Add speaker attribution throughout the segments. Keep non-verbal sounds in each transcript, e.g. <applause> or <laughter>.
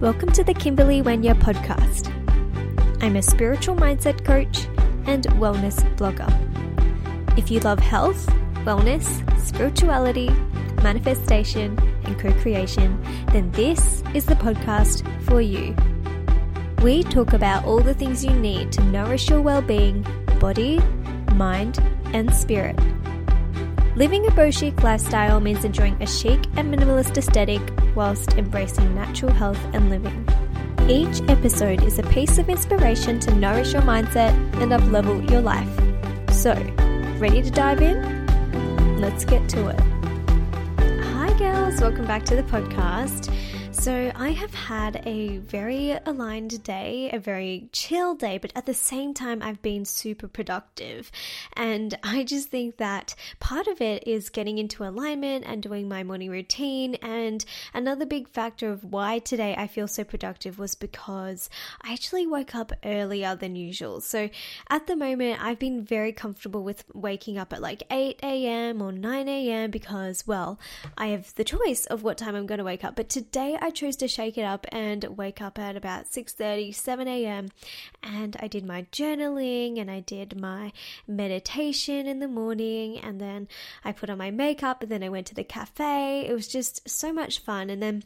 Speaker 1: Welcome to the Kimberley Wenya podcast. I'm a spiritual mindset coach and wellness blogger. If you love health, wellness, spirituality, manifestation, and co creation, then this is the podcast for you. We talk about all the things you need to nourish your well being, body, mind, and spirit. Living a chic lifestyle means enjoying a chic and minimalist aesthetic whilst embracing natural health and living. Each episode is a piece of inspiration to nourish your mindset and uplevel your life. So, ready to dive in? Let's get to it. Hi, girls, welcome back to the podcast. So, I have had a very aligned day, a very chill day, but at the same time, I've been super productive. And I just think that part of it is getting into alignment and doing my morning routine. And another big factor of why today I feel so productive was because I actually woke up earlier than usual. So, at the moment, I've been very comfortable with waking up at like 8 a.m. or 9 a.m. because, well, I have the choice of what time I'm going to wake up. But today, I chose to shake it up and wake up at about 6:30, 7 a.m. and I did my journaling and I did my meditation in the morning and then I put on my makeup and then I went to the cafe. It was just so much fun and then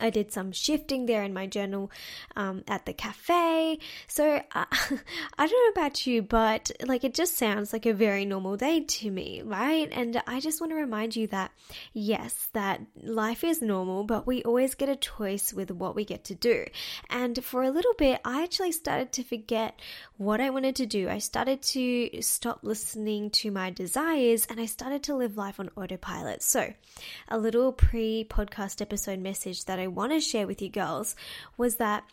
Speaker 1: I did some shifting there in my journal um, at the cafe. So uh, <laughs> I don't know about you, but like it just sounds like a very normal day to me, right? And I just want to remind you that yes, that life is normal, but we always get a choice with what we get to do. And for a little bit, I actually started to forget what I wanted to do. I started to stop listening to my desires and I started to live life on autopilot. So, a little pre podcast episode message that I want to share with you girls was that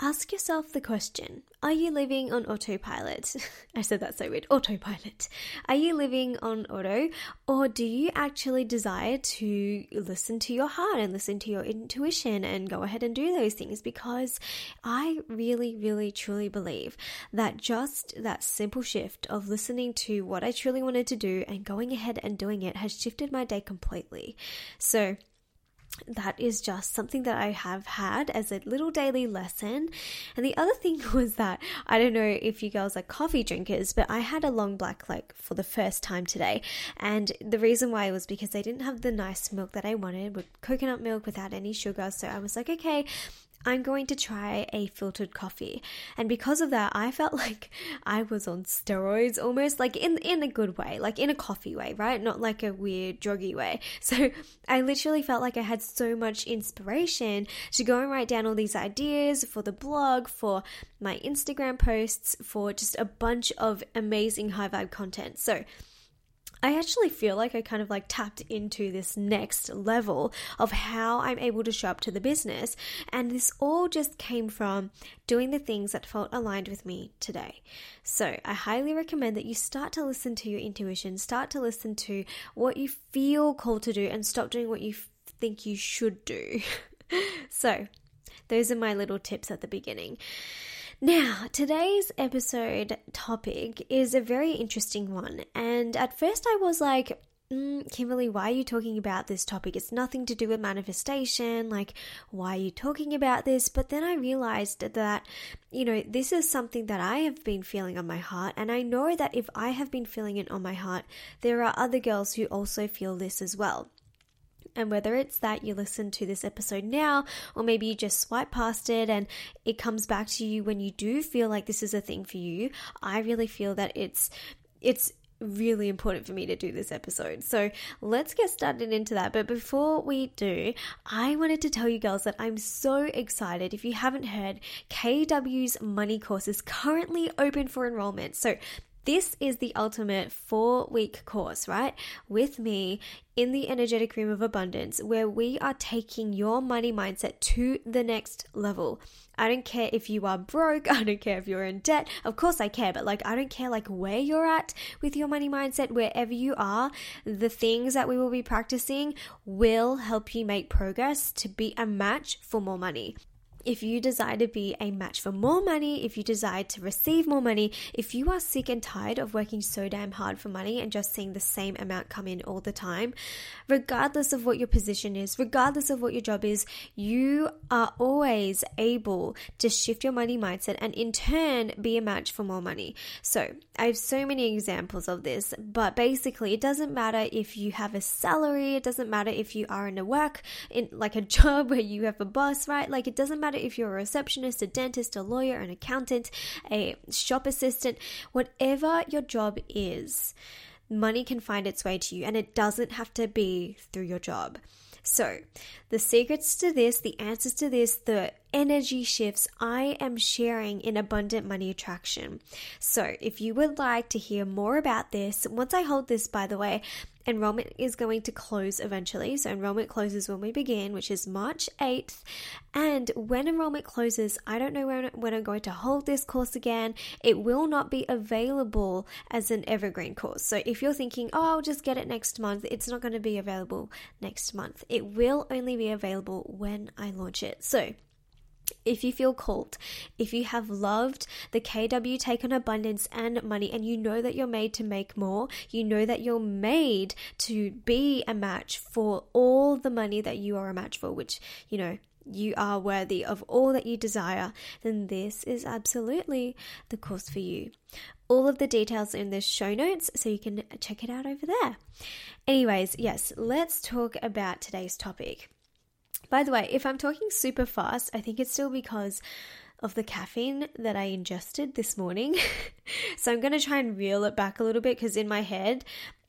Speaker 1: ask yourself the question Are you living on autopilot? <laughs> I said that so weird autopilot. Are you living on auto, or do you actually desire to listen to your heart and listen to your intuition and go ahead and do those things? Because I really, really, truly believe that just that simple shift of listening to what I truly wanted to do and going ahead and doing it has shifted my day completely. So, that is just something that I have had as a little daily lesson. And the other thing <laughs> was that I don't know if you girls are coffee drinkers, but I had a long black like for the first time today. And the reason why was because I didn't have the nice milk that I wanted with coconut milk without any sugar. So I was like, okay, I'm going to try a filtered coffee. And because of that, I felt <laughs> like I was on steroids almost like in in a good way, like in a coffee way, right? Not like a weird druggy way. <laughs> So I literally felt like I had so much inspiration to go and write down all these ideas for the blog, for my Instagram posts, for just a bunch of amazing high vibe content. So I actually feel like I kind of like tapped into this next level of how I'm able to show up to the business. And this all just came from doing the things that felt aligned with me today. So I highly recommend that you start to listen to your intuition, start to listen to what you feel called to do, and stop doing what you think you should do. <laughs> so, those are my little tips at the beginning. Now, today's episode topic is a very interesting one. And at first, I was like, mm, Kimberley, why are you talking about this topic? It's nothing to do with manifestation. Like, why are you talking about this? But then I realized that, you know, this is something that I have been feeling on my heart. And I know that if I have been feeling it on my heart, there are other girls who also feel this as well. And whether it's that you listen to this episode now, or maybe you just swipe past it and it comes back to you when you do feel like this is a thing for you, I really feel that it's it's really important for me to do this episode. So let's get started into that. But before we do, I wanted to tell you girls that I'm so excited. If you haven't heard, KW's money course is currently open for enrollment. So this is the ultimate four week course, right? With me in the energetic room of abundance, where we are taking your money mindset to the next level. I don't care if you are broke, <laughs> I don't care if you're in debt. Of course I care, but like I don't care like where you're at with your money mindset, wherever you are, the things that we will be practicing will help you make progress to be a match for more money. If you desire to be a match for more money, if you desire to receive more money, if you are sick and tired of working so damn hard for money and just seeing the same amount come in all the time, regardless of what your position is, regardless of what your job is, you are always able to shift your money mindset and in turn be a match for more money. So, I have so many examples of this, but basically, it doesn't matter if you have a salary, it doesn't matter if you are in a work, in like a <laughs> job where you have a boss, right? Like, it doesn't matter if you're a receptionist, a dentist, a lawyer, an accountant, a shop assistant, whatever your job is, money can find its way to you and it doesn't have to be through your job. So, the secrets to this, the answers to this, the energy shifts I am sharing in Abundant Money Attraction. So, if you would like to hear more about this, once I hold this, by the way, enrollment is going to close eventually. So, enrollment closes when we begin, which is March 8th. And when enrollment closes, I don't know when, when I'm going to hold this course again. It will not be available as an evergreen course. So, if you're thinking, oh, I'll just get it next month, it's not going to be available next month. It will only be available when I launch it. So, if you feel called, if you have loved the KW Take on Abundance and money, and you know that you're made to make more, you know that you're made to be a match for all the money that you are a match for, which, you know, you are worthy of all that you desire, then this is absolutely the course for you. All of the details in the show notes, so you can check it out over there. Anyways, yes, let's talk about today's topic. By the way, if I'm talking super fast, I think it's still because of the caffeine that I ingested this morning. <laughs> so I'm going to try and reel it back a little bit because in my head,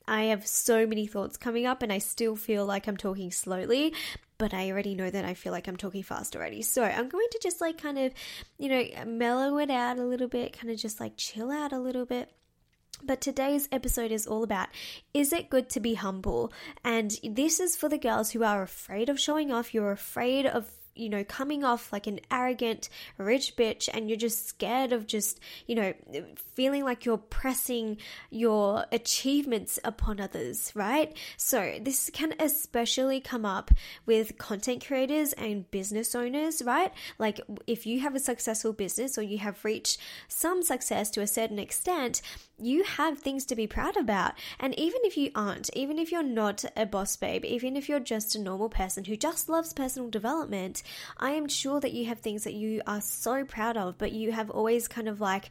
Speaker 1: I have so many thoughts coming up and I still feel like I'm talking slowly, but I already know that I feel like I'm talking fast already. So I'm going to just like kind of, you know, mellow it out a little bit, kind of just like chill out a little bit. But today's episode is all about is it good to be humble? And this is for the girls who are afraid of showing off, you're afraid of you know, coming off like an arrogant rich bitch and you're just scared of just, you know, feeling like you're pressing your achievements upon others, right? So, this can especially come up with content creators and business owners, right? Like, if you have a successful business or you have reached some success to a certain extent, you have things to be proud about. And even if you aren't, even if you're not a boss babe, even if you're just a normal person who just loves personal development, I am sure that you have things that you are so proud of, but you have always kind of like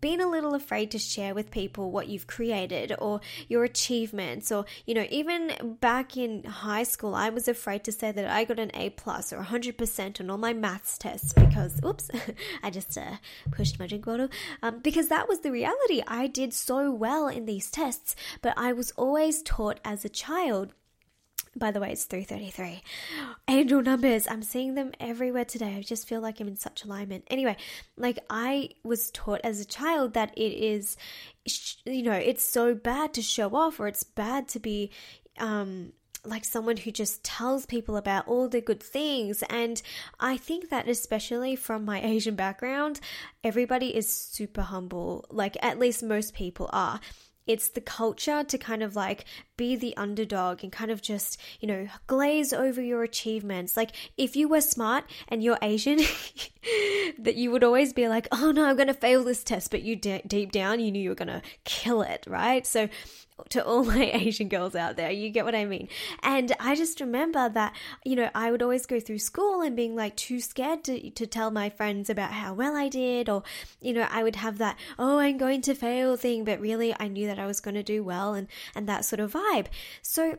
Speaker 1: been a little afraid to share with people what you've created or your achievements or you know even back in high school i was afraid to say that i got an a plus or 100% on all my maths tests because oops <laughs> i just uh, pushed my drink bottle. Um, because that was the reality. I did so well in these tests but i was always taught as a child by the way, it's 333. Angel numbers. I'm seeing them everywhere today. I just feel like I'm in such alignment. Anyway, like I was taught as a child that it is, you know, it's so bad to show off or it's bad to be, um, like someone who just tells people about all the good things. And I think that, especially from my Asian background, everybody is super humble. Like, at least most people are it's the culture to kind of like be the underdog and kind of just, you know, glaze over your achievements. Like if you were smart and you're Asian, <laughs> that you would always be like, oh no, I'm going to fail this test. But you deep down, you knew you were going to kill it, right? So to all my <laughs> Asian girls out there. You get what I mean? And I just remember that, you know, I would always go through school and being like too scared to, to tell my friends about how well I did, or, you know, I would have that, oh, I'm going to fail thing, but really I knew that I was going to do well and, and that sort of vibe. So,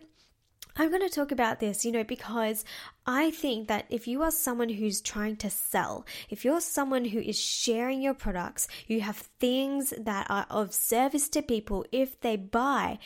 Speaker 1: I'm going to talk about this, you know, because I think that if you are someone who's trying to sell, if you're someone who is sharing your products, you have things that are of service to people if they buy,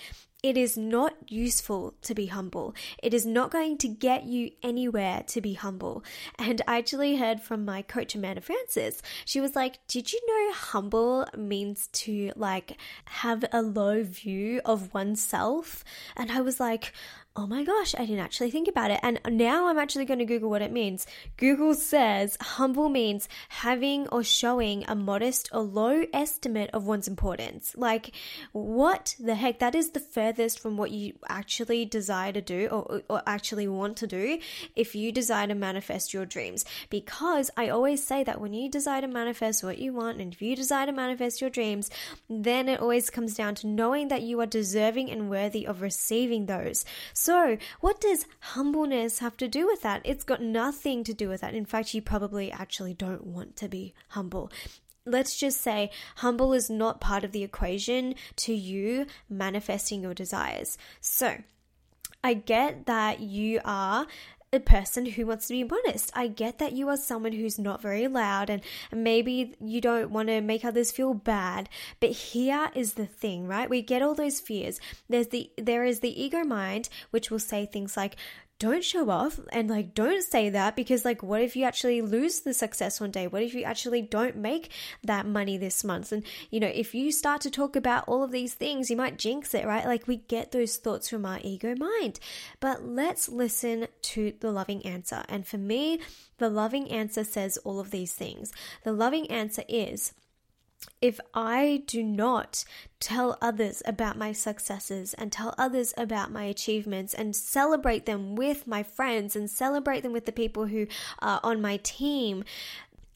Speaker 1: it is not useful to be humble. It is not going to get you anywhere to be humble. And I actually heard from my coach Amanda Frances. She was like, "Did you know humble means to like have a low view of oneself?" And I was like, oh my gosh, I didn't actually think about it. And now I'm actually going to Google what it means. Google says humble means having or showing a modest or low estimate of one's importance. Like, what the heck? That is the furthest from what you actually desire to do or, or actually want to do if you desire to manifest your dreams. Because I always say that when you desire to manifest what you want and if you desire to manifest your dreams, then it always comes down to knowing that you are deserving and worthy of receiving those. So, what does humbleness have to do with that? It's got nothing to do with that. In fact, you probably actually don't want to be humble let's just say humble is not part of the equation to you manifesting your desires. So, I get that you are a person who wants to be modest. I get that you are someone who's not very loud and maybe you don't want to make others feel bad. But here is the thing, right? We get all those fears. There's the there is the ego mind which will say things like don't show off and like don't say that because like what if you actually lose the success one day? What if you actually don't make that money this month? And you know if you start to talk about all of these things you might jinx it right? Like we get those thoughts from our ego mind. But let's listen to the loving answer. And for me the loving answer says all of these things. The loving answer is if I do not tell others about my successes and tell others about my achievements and celebrate them with my friends and celebrate them with the people who are on my team,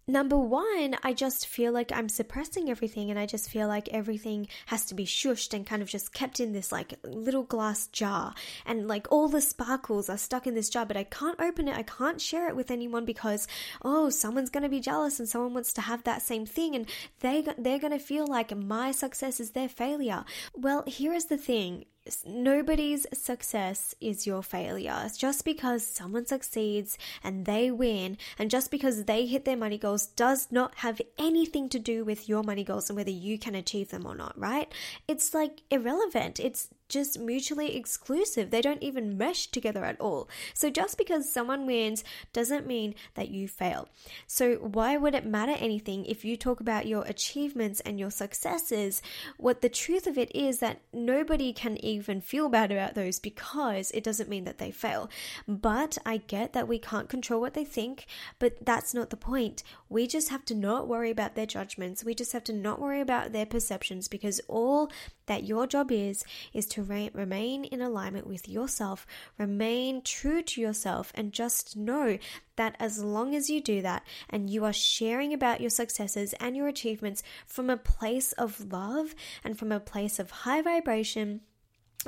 Speaker 1: number one, I just feel like I'm suppressing everything and I just feel like everything has to be shushed and kind of just kept in this like little glass jar. And like all the sparkles are stuck in this jar, but I can't open it. I can't share it with anyone because, oh, someone's going to be jealous and someone wants to have that same thing and they, they're going to feel like my success is their failure. Well, here is the thing nobody's success is your failure. Just because someone succeeds and they win, and just because they hit their money goals, does not have anything to do with your money goals and whether you can achieve them or not, right? It's like irrelevant. It's just mutually exclusive. They don't even mesh together at all. So just because someone wins doesn't mean that you fail. So why would it matter anything if you talk about your achievements and your successes? What the truth of it is that nobody can even feel bad about those because it doesn't mean that they fail. But I get that we can't control what they think, but that's not the point. We just have to not worry about their judgments. We just have to not worry about their perceptions because all that your job is is to re- remain in alignment with yourself, remain true to yourself, and just know that as long as you do that and you are sharing about your successes and your achievements from a place of love and from a place of high vibration,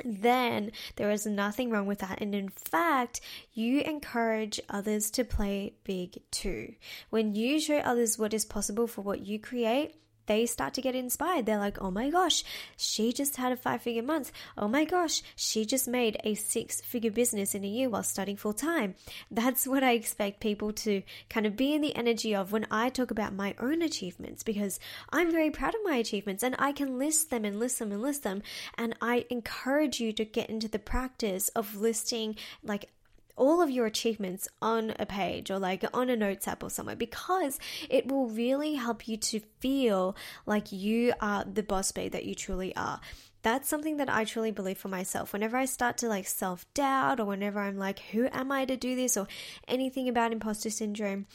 Speaker 1: then there is nothing wrong with that. And in fact, you encourage others to play big too. When you show others what is possible for what you create, they start to get inspired. They're like, oh my gosh, she just had a five figure month. Oh my gosh, she just made a six figure business in a year while studying full time. That's what I expect people to kind of be in the energy of when I talk about my own achievements because I'm very proud of my achievements and I can list them and list them and list them. And I encourage you to get into the practice of listing like all of your achievements on a page or like on a notes app or somewhere because it will really help you to feel like you are the boss babe that you truly are that's something that I truly believe for myself. Whenever I start to like self doubt, or whenever I'm like, who am I to do this, or anything about imposter syndrome,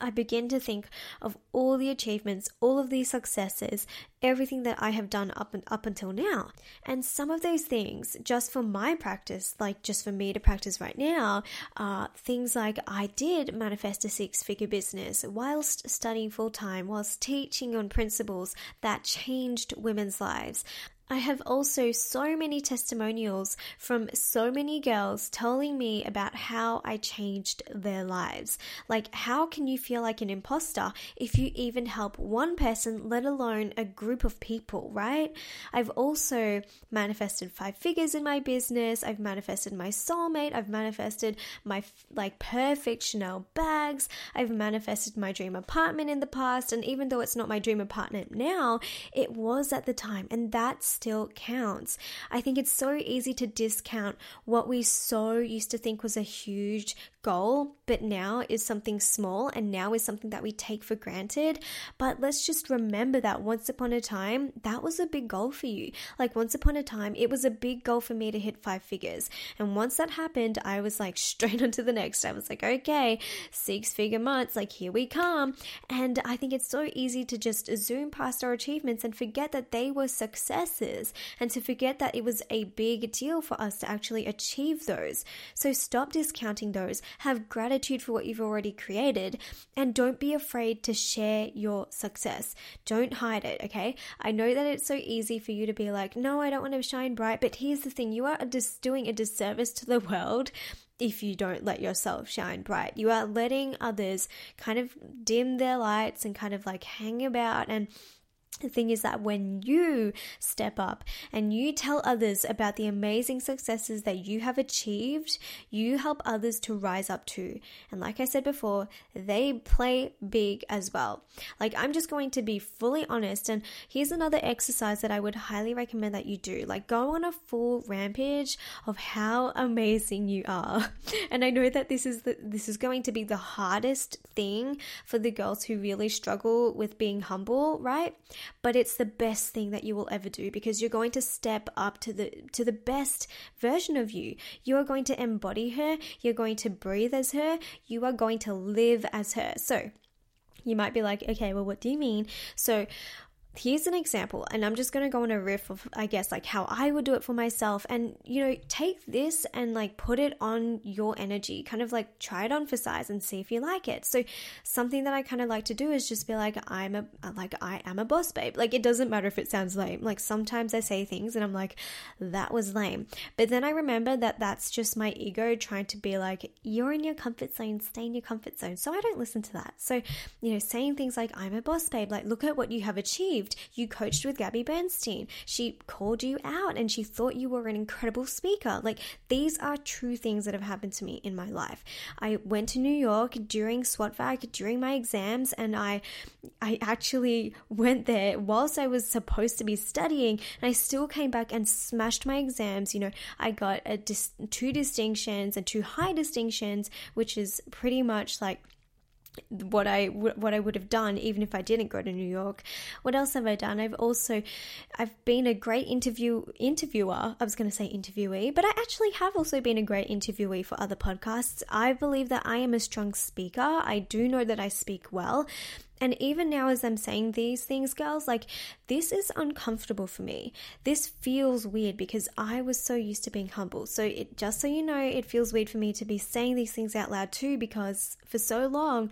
Speaker 1: I begin to think of all the achievements, all of these successes, everything that I have done up and up until now. And some of those things, just for my practice, like just for me to practice right now, are things like I did manifest a six figure business whilst studying full time, whilst teaching on principles that changed women's lives. I have also so many testimonials from so many girls telling me about how I changed their lives. Like, how can you feel like an imposter if you even help one person, let alone a group of people, right? I've also manifested five figures in my business. I've manifested my soulmate. I've manifested my like perfect Chanel bags. I've manifested my dream apartment in the past. And even though it's not my dream apartment now, it was at the time. And that's still counts. I think it's so easy to discount what we so used to think was a huge goal, but now is something small and now is something that we take for granted. But let's just remember that once upon a time, that was a big goal for you. Like once upon a time, it was a big goal for me to hit five figures. And once that happened, I was like <laughs> straight on to the next. I was like, okay, six figure months, like here we come. And I think it's so easy to just zoom past our achievements and forget that they were successes and to forget that it was a big deal for us to actually achieve those. So stop discounting those, have gratitude for what you've already created, and don't be afraid to share your success. Don't hide it, okay? I know that it's so easy for you to be like, no, I don't want to shine bright, but here's the thing you are just doing a disservice to the <laughs> world if you don't let yourself shine bright. You are letting others kind of dim their lights and kind of like hang about and the thing is that when you step up and you tell others about the amazing successes that you have achieved, you help others to rise up too. And like I said before, they play big as well. Like I'm just going to be fully honest and here's another exercise that I would highly recommend that you do. Like go on a full rampage of how amazing you are. <laughs> And I know that this is the, this is going to be the hardest thing for the girls who really struggle with being humble, right? But it's the best thing that you will ever do because you're going to step up to the to the best version of you. You are going to embody her, you're going to breathe as her, you are going to live as her. So, you might be like, okay, well, what do you mean? So, here's an example and i'm just going to go on a riff of i guess like how i would do it for myself. And you know take this and like put it on your energy. Kind of like try it on for size and see if you like it. So something that i kind of like to do is just be like i'm a like i am a boss babe. Like it doesn't matter if it sounds lame. Like sometimes i say things and i'm like that was lame. But then i remember that that's just my ego trying to be like you're in your comfort zone stay in your comfort zone. So i don't listen to that. So you know saying things like i'm a boss babe like look at what you have achieved You coached with Gabby Bernstein. She called you out and she thought you were an incredible speaker. Like, these are true things that have happened to me in my life. I went to New York during SWOTVAC, during my exams, and I, I actually went there whilst I was supposed to be studying, and I still came back and smashed my exams. You know, I got a dis- two distinctions and two high distinctions, which is pretty much like what I what I would have done even if I didn't go to New York. What else have I done? I've also I've been a great interview interviewer. I was going to say interviewee, but I actually have also been a great interviewee for other podcasts. I believe that I am a strong speaker. I do know that I speak well. And even now, as I'm saying these things, girls, like this is uncomfortable for me. This feels weird because I was so used to being humble. So, it just so you know, it feels weird for me to be saying these things out loud too because for so long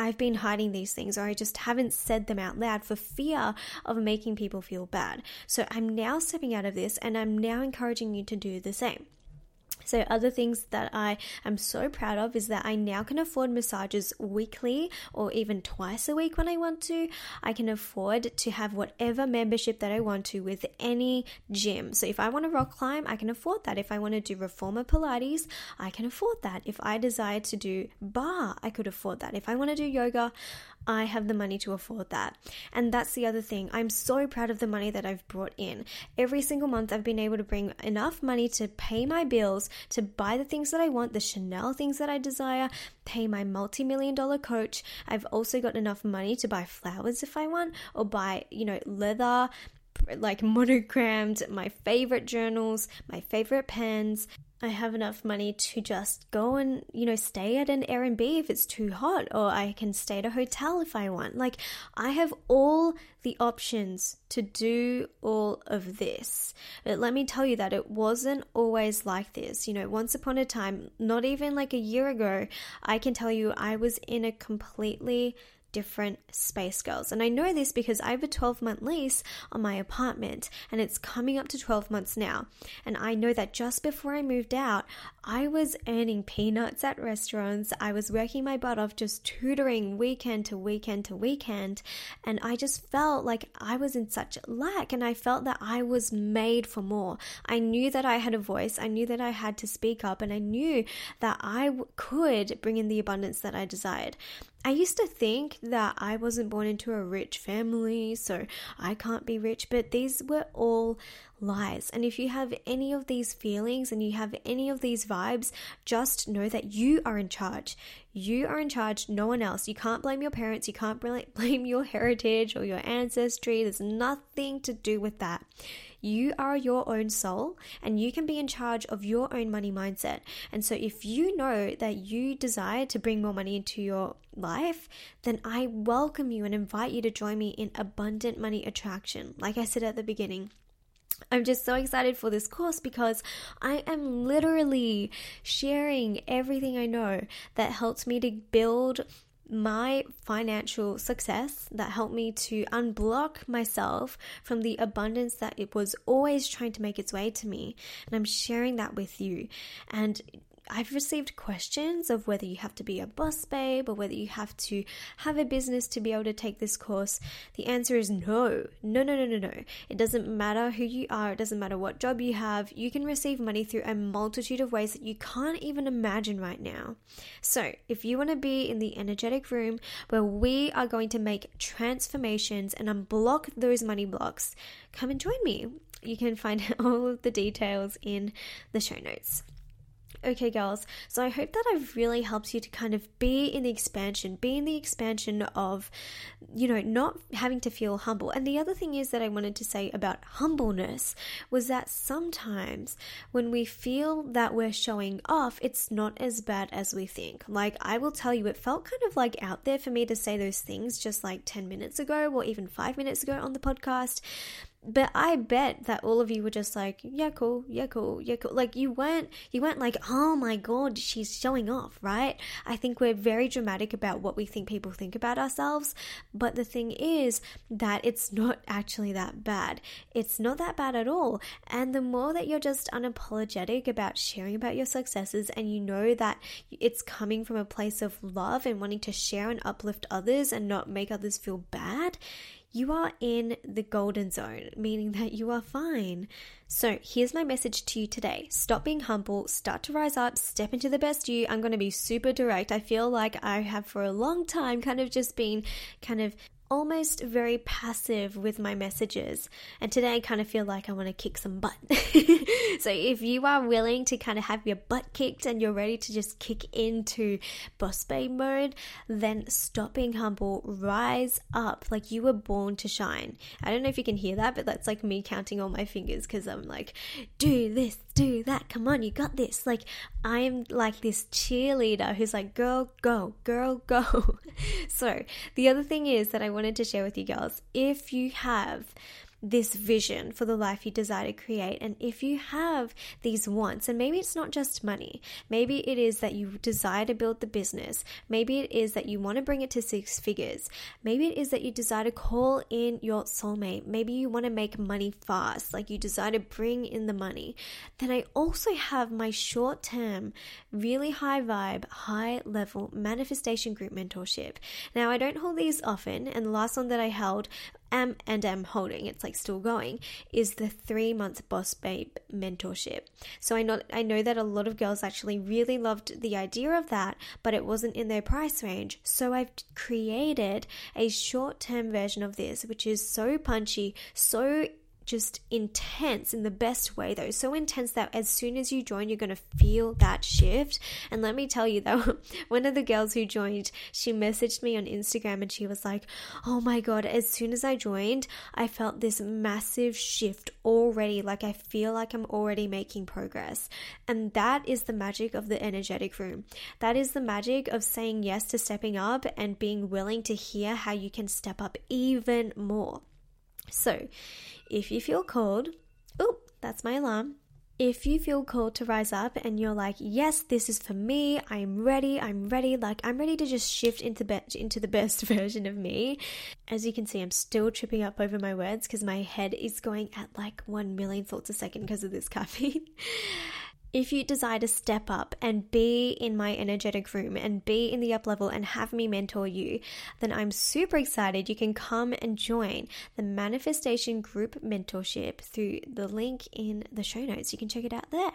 Speaker 1: I've been hiding these things or I just haven't said them out loud for fear of making people feel bad. So, I'm now stepping out of this and I'm now encouraging you to do the same. So, other things that I am so proud of is that I now can afford massages weekly or even twice a week when I want to. I can afford to have whatever membership that I want to with any gym. So, if I want to rock climb, I can afford that. If I want to do reformer Pilates, I can afford that. If I desire to do barre, I could afford that. If I want to do yoga, I have the money to afford that. And that's the other thing. I'm so proud of the money that I've brought in. Every single month, I've been able to bring enough money to pay my bills, to buy the things that I want, the Chanel things that I desire, pay my multi million dollar coach. I've also got enough money to buy flowers if I want, or buy, you know, leather like <laughs> monogrammed, my favorite journals, my favorite pens, I have enough money to just go and, you know, stay at an Airbnb if it's too hot, or I can stay at a hotel if I want. Like, I have all the options to do all of this. But let me tell you that it wasn't always like this. You know, once upon a time, not even like a year ago, I can tell you I was in a completely different space girls. And I know this because I have a 12 month lease on my apartment and it's coming up to 12 months now. And I know that just before I moved out, I was earning peanuts at restaurants. I was working my butt off just tutoring weekend to weekend to weekend. And I just felt like I was in such lack and I felt that I was made for more. I knew that I had a voice. I knew that I had to speak up and I knew that I could bring in the abundance that I desired. I used to think that I wasn't born into a rich family, so I can't be rich, but these were all lies. And if you have any of these feelings and you have any of these vibes, just know that you are in charge. You are in charge, no one else. You can't blame your parents, you can't <laughs> blame your heritage or your ancestry. There's nothing to do with that. You are your own soul and you can be in charge of your own money mindset. And so, if you know that you desire to bring more money into your life, then I welcome you and invite you to join me in Abundant Money Attraction. Like I said at the beginning, I'm just so excited for this course because I am literally sharing everything I know that helps me to build my financial success that helped me to unblock myself from the abundance that it was always trying to make its way to me. And I'm sharing that with you. And I've received questions of whether you have to be a boss babe or whether you have to have a business to be able to take this course. The answer is no. No, no, no, no, no. It doesn't matter who you are, it doesn't matter what job you have. You can receive money through a multitude of ways that you can't even imagine right now. So, if you want to be in the energetic room where we are going to make transformations and unblock those money blocks, come and join me. You can find <laughs> all of the details in the show notes. Okay, girls, so I hope that I've really helped you to kind of be in the expansion, be in the expansion of, you know, not having to feel humble. And the other thing is that I wanted to say about humbleness was that sometimes when we feel that we're showing off, it's not as bad as we think. Like, I will tell you, it felt kind of like out there for me to say those things just like 10 minutes ago or even five minutes ago on the podcast. But I bet that all of you were just like, yeah, cool, yeah, cool, yeah, cool. Like you weren't, you weren't like, oh my god, she's showing off, right? I think we're very dramatic about what we think people think about ourselves. But the thing is that it's not <laughs> actually that bad. It's not that bad at all. And the more that you're just unapologetic about sharing about your successes and you know that it's coming from a place of love and wanting to share and uplift others and not make others feel bad, you are in the golden zone, meaning that you are fine. So, here's my message to you today stop being humble, start to rise up, step into the best you. I'm going to be super direct. I feel like I have for a long time kind of just been kind of almost very passive with my messages. And today I kind of feel like I want to kick some butt. <laughs> so if you are willing to kind of have your butt kicked and you're ready to just kick into boss babe mode, then stop being humble, rise up like you were born to shine. I don't know if you can hear that, but that's like me counting all my fingers because I'm like, do this, do that, come on, you got this. Like I'm like this cheerleader who's like, girl, go, girl, go. <laughs> so the other thing is that I want wanted to share with you girls. If you have this vision for the life you desire to create. And if you have these wants, and maybe it's not just money, maybe it is that you desire to build the business, maybe it is that you want to bring it to six figures, maybe it is that you desire to call in your soulmate, maybe you want to make money fast, like you desire to bring in the money, then I also have my short term, really high vibe, high level manifestation group mentorship. Now, I don't hold these often, and the last one that I held am and am holding, it's like still going, is the three months boss babe mentorship. So I know I know that a lot of girls actually really loved the idea of that, but it wasn't in their price range. So I've created a short term version of this, which is so punchy, so just intense in the best way, though. So intense that as soon as you join, you're going to feel that shift. And let me tell you, though, <laughs> one of the girls who joined, she messaged me on Instagram and she was like, Oh my God, as soon as I joined, I felt this massive shift already. Like I feel like I'm already making progress. And that is the magic of the energetic room. That is the magic of saying yes to stepping up and being willing to hear how you can step up even more. So, if you feel called, oh, that's my alarm. If you feel called to rise up and you're like, yes, this is for me, I'm ready, I'm ready, like I'm ready to just shift into be- into the best <laughs> version of me. As you can see, I'm still tripping up over my words because my head is going at like 1 million thoughts a second because of this caffeine. <laughs> if you desire to step up and be in my energetic room and be in the up level and have me mentor you, then I'm super excited. You can come and join the Manifestation Group Mentorship through the link in the show notes. You can check it out there.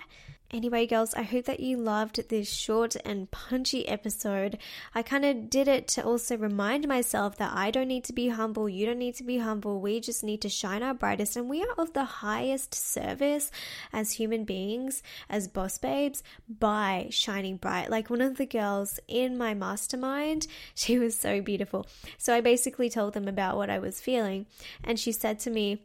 Speaker 1: Anyway, girls, I hope that you loved this short and punchy episode. I kind of did it to also remind myself that I don't need to be humble, you don't need to be humble. We just need to shine our brightest, and we are of the highest service as human beings, as boss babes, by shining bright. Like one of the girls in my mastermind, <laughs> she was so beautiful. So I basically told them about what I was feeling, and she said to me,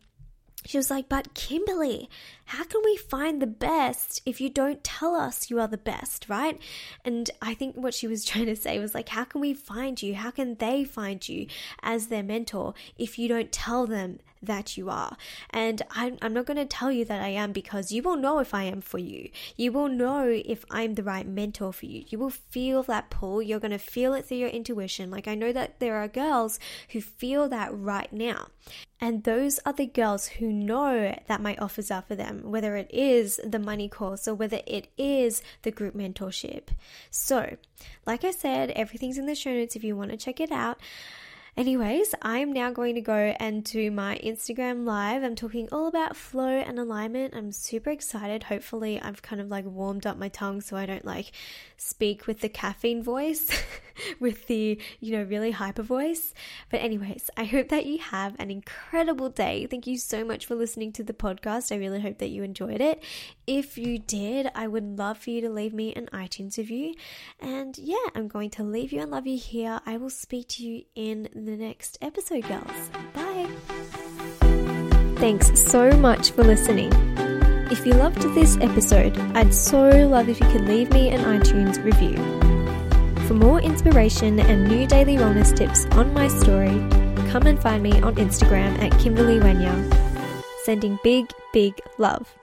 Speaker 1: she was like, But Kimberley, how can we find the best if you don't tell us you are the best, right? And I think what she was <laughs> trying to say was like, How can we find you? How can they find you as their mentor if you don't tell them that you are. And I'm, I'm not going to tell you that I am because you will know if I am for you. You will know if I'm the right mentor for you. You will feel that pull. You're going to feel it through your intuition. Like I know that there are girls who feel that right now. And those are the girls who know that my offers are for them, whether it is the money course or whether it is the group mentorship. So, like I said, everything's in the show notes if you want to check it out. Anyways, I'm now going to go and do my Instagram live. I'm talking all about flow and alignment. I'm super excited. Hopefully, I've kind of like warmed up my tongue so I don't like speak with the caffeine voice, <laughs> with the, you know, really hyper voice. But, anyways, I hope that you have an incredible day. Thank you so much for listening to the podcast. I really hope that you enjoyed it. If you did, I would love for you to leave me an iTunes review. And yeah, I'm going to leave you and love you here. I will speak to you in the the next episode, girls. Bye. Thanks so much for listening. If you loved this episode, I'd so love if you could leave me an iTunes review. For more inspiration and new daily wellness tips on my story, come and find me on Instagram at Kimberley Wenya. Sending big, big love.